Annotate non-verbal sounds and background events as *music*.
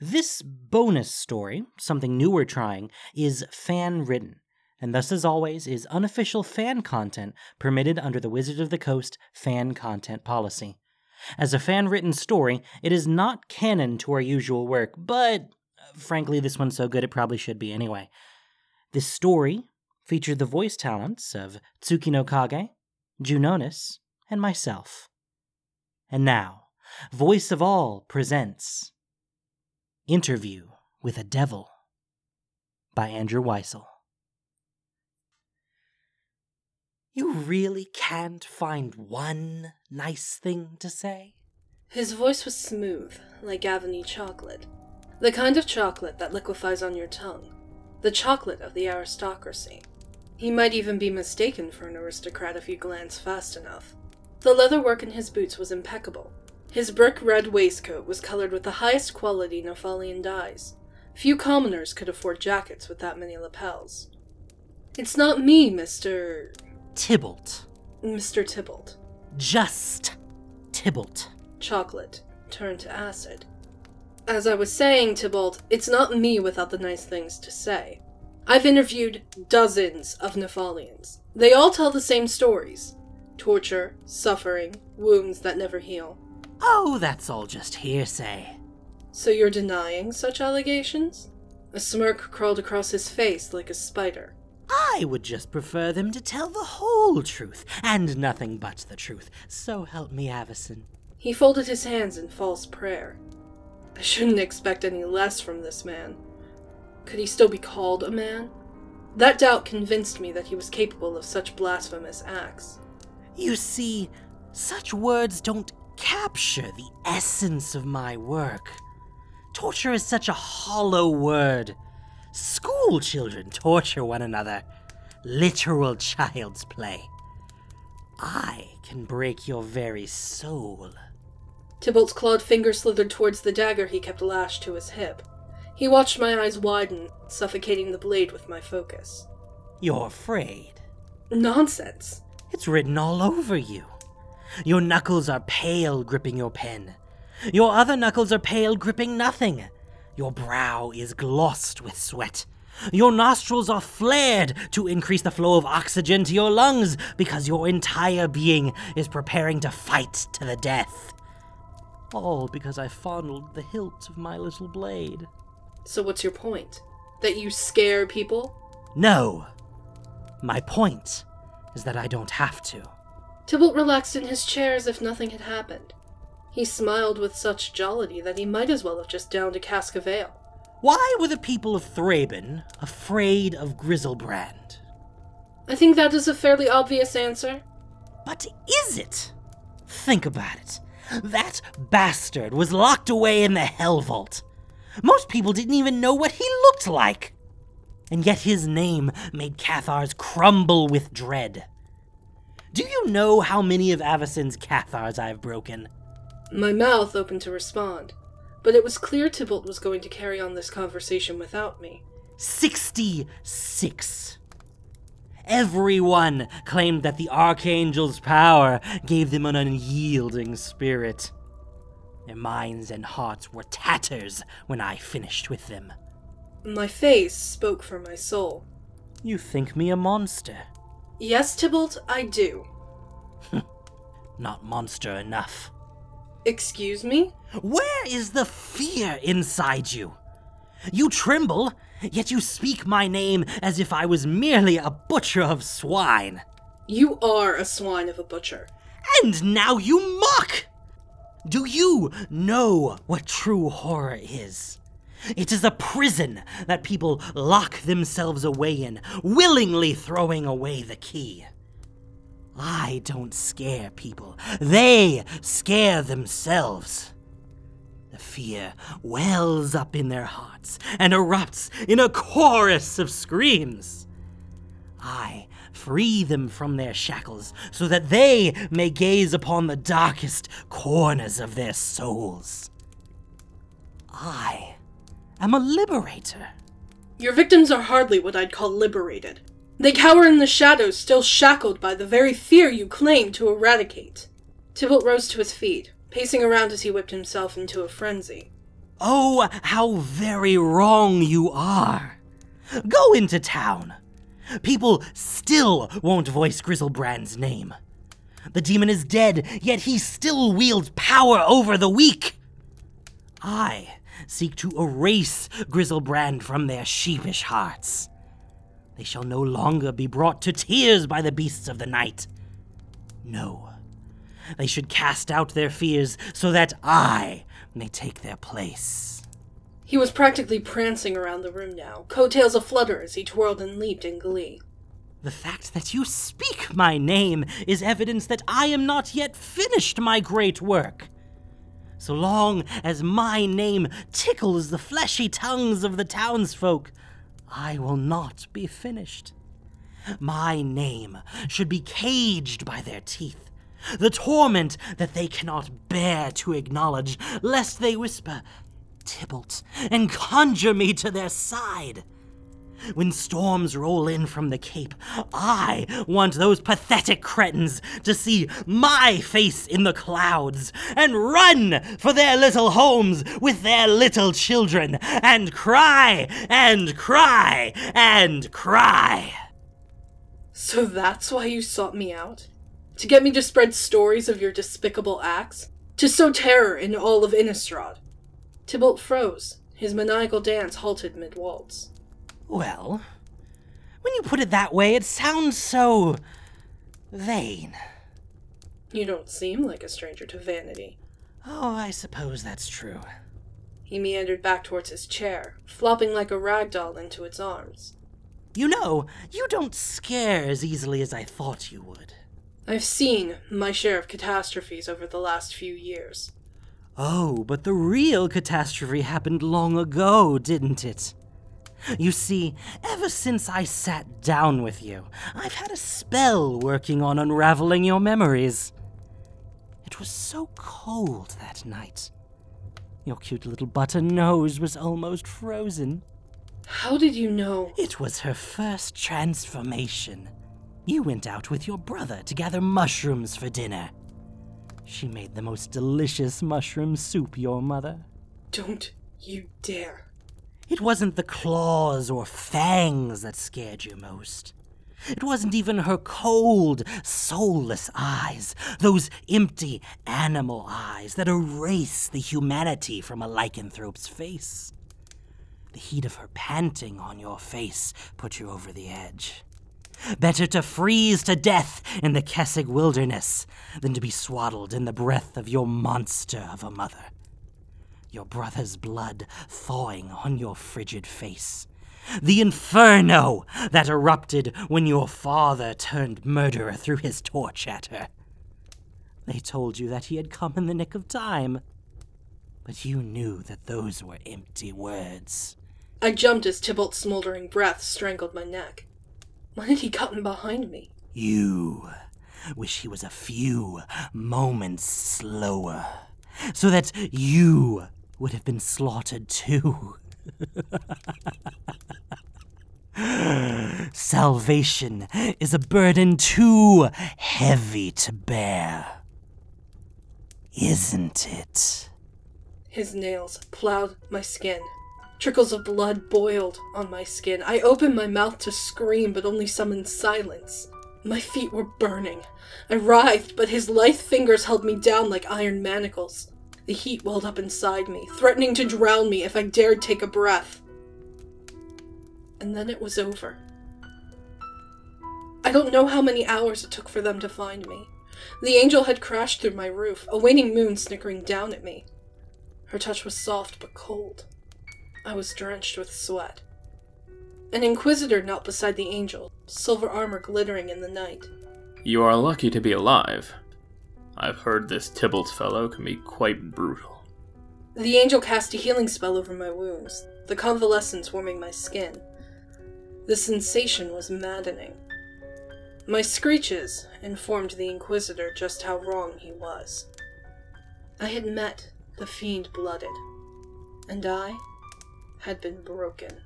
This bonus story, something new we're trying, is fan written, and thus, as always, is unofficial fan content permitted under the Wizard of the Coast fan content policy. As a fan written story, it is not canon to our usual work, but uh, frankly, this one's so good it probably should be anyway. This story featured the voice talents of Tsuki no Kage, Junonis, and myself. And now, Voice of All presents Interview with a Devil by Andrew Weisel. You really can't find one nice thing to say? His voice was smooth, like Avonny chocolate. The kind of chocolate that liquefies on your tongue. The chocolate of the aristocracy. He might even be mistaken for an aristocrat if you glance fast enough. The leatherwork in his boots was impeccable. His brick red waistcoat was colored with the highest quality Nephalian dyes. Few commoners could afford jackets with that many lapels. It's not me, Mr. Tybalt. Mr. Tybalt. Just Tybalt. Chocolate turned to acid. As I was saying, Tybalt, it's not me without the nice things to say. I've interviewed dozens of Nephalians. They all tell the same stories torture, suffering, wounds that never heal. Oh, that's all just hearsay. So you're denying such allegations? A smirk crawled across his face like a spider. I would just prefer them to tell the whole truth, and nothing but the truth. So help me, Avacyn. He folded his hands in false prayer. I shouldn't expect any less from this man. Could he still be called a man? That doubt convinced me that he was capable of such blasphemous acts. You see, such words don't capture the essence of my work. Torture is such a hollow word. School children torture one another. Literal child's play. I can break your very soul. Tybalt's clawed finger slithered towards the dagger he kept lashed to his hip. He watched my eyes widen, suffocating the blade with my focus. You're afraid. Nonsense. It's written all over you. Your knuckles are pale gripping your pen. Your other knuckles are pale gripping nothing. Your brow is glossed with sweat. Your nostrils are flared to increase the flow of oxygen to your lungs because your entire being is preparing to fight to the death. All because I fondled the hilt of my little blade. So, what's your point? That you scare people? No. My point is that I don't have to. Tybalt relaxed in his chair as if nothing had happened. He smiled with such jollity that he might as well have just downed a cask of ale. Why were the people of Thraben afraid of Griselbrand? I think that is a fairly obvious answer. But is it? Think about it. That bastard was locked away in the Hell Vault. Most people didn't even know what he looked like. And yet his name made Cathars crumble with dread. Do you know how many of Avacyn's Cathars I've broken? My mouth opened to respond, but it was clear Tybalt was going to carry on this conversation without me. 66. Everyone claimed that the Archangel's power gave them an unyielding spirit. Their minds and hearts were tatters when I finished with them. My face spoke for my soul. You think me a monster? Yes, Tybalt, I do. *laughs* Not monster enough. Excuse me? Where is the fear inside you? You tremble, yet you speak my name as if I was merely a butcher of swine. You are a swine of a butcher. And now you mock! Do you know what true horror is? It is a prison that people lock themselves away in, willingly throwing away the key. I don't scare people, they scare themselves. The fear wells up in their hearts and erupts in a chorus of screams. I free them from their shackles so that they may gaze upon the darkest corners of their souls. I am a liberator. Your victims are hardly what I'd call liberated. They cower in the shadows, still shackled by the very fear you claim to eradicate. Tybalt rose to his feet, pacing around as he whipped himself into a frenzy. Oh, how very wrong you are. Go into town. People still won't voice Griselbrand's name. The demon is dead, yet he still wields power over the weak. I seek to erase Griselbrand from their sheepish hearts. They shall no longer be brought to tears by the beasts of the night. No, they should cast out their fears so that I may take their place. He was practically prancing around the room now, coattails aflutter as he twirled and leaped in glee. The fact that you speak my name is evidence that I am not yet finished my great work. So long as my name tickles the fleshy tongues of the townsfolk, I will not be finished. My name should be caged by their teeth, the torment that they cannot bear to acknowledge, lest they whisper, Tybalt, and conjure me to their side. When storms roll in from the Cape, I want those pathetic cretins to see my face in the clouds and run for their little homes with their little children and cry and cry and cry. So that's why you sought me out? To get me to spread stories of your despicable acts? To sow terror in all of Innistrad? Tybalt froze. His maniacal dance halted mid waltz. Well, when you put it that way, it sounds so. vain. You don't seem like a stranger to vanity. Oh, I suppose that's true. He meandered back towards his chair, flopping like a rag doll into its arms. You know, you don't scare as easily as I thought you would. I've seen my share of catastrophes over the last few years. Oh, but the real catastrophe happened long ago, didn't it? You see, ever since I sat down with you, I've had a spell working on unraveling your memories. It was so cold that night. Your cute little button nose was almost frozen. How did you know? It was her first transformation. You went out with your brother to gather mushrooms for dinner. She made the most delicious mushroom soup, your mother. Don't you dare. It wasn't the claws or fangs that scared you most. It wasn't even her cold, soulless eyes, those empty animal eyes that erase the humanity from a lycanthrope's face. The heat of her panting on your face put you over the edge. Better to freeze to death in the Kessig wilderness than to be swaddled in the breath of your monster of a mother your brother's blood thawing on your frigid face. The inferno that erupted when your father turned murderer threw his torch at her. They told you that he had come in the nick of time, but you knew that those were empty words. I jumped as Tybalt's smoldering breath strangled my neck. When had he gotten behind me? You wish he was a few moments slower, so that you would have been slaughtered too. *laughs* Salvation is a burden too heavy to bear. Isn't it? His nails plowed my skin. Trickles of blood boiled on my skin. I opened my mouth to scream, but only summoned silence. My feet were burning. I writhed, but his lithe fingers held me down like iron manacles. The heat welled up inside me, threatening to drown me if I dared take a breath. And then it was over. I don't know how many hours it took for them to find me. The angel had crashed through my roof, a waning moon snickering down at me. Her touch was soft but cold. I was drenched with sweat. An inquisitor knelt beside the angel, silver armor glittering in the night. You are lucky to be alive. I've heard this Tybalt fellow can be quite brutal. The angel cast a healing spell over my wounds, the convalescence warming my skin. The sensation was maddening. My screeches informed the Inquisitor just how wrong he was. I had met the fiend blooded, and I had been broken.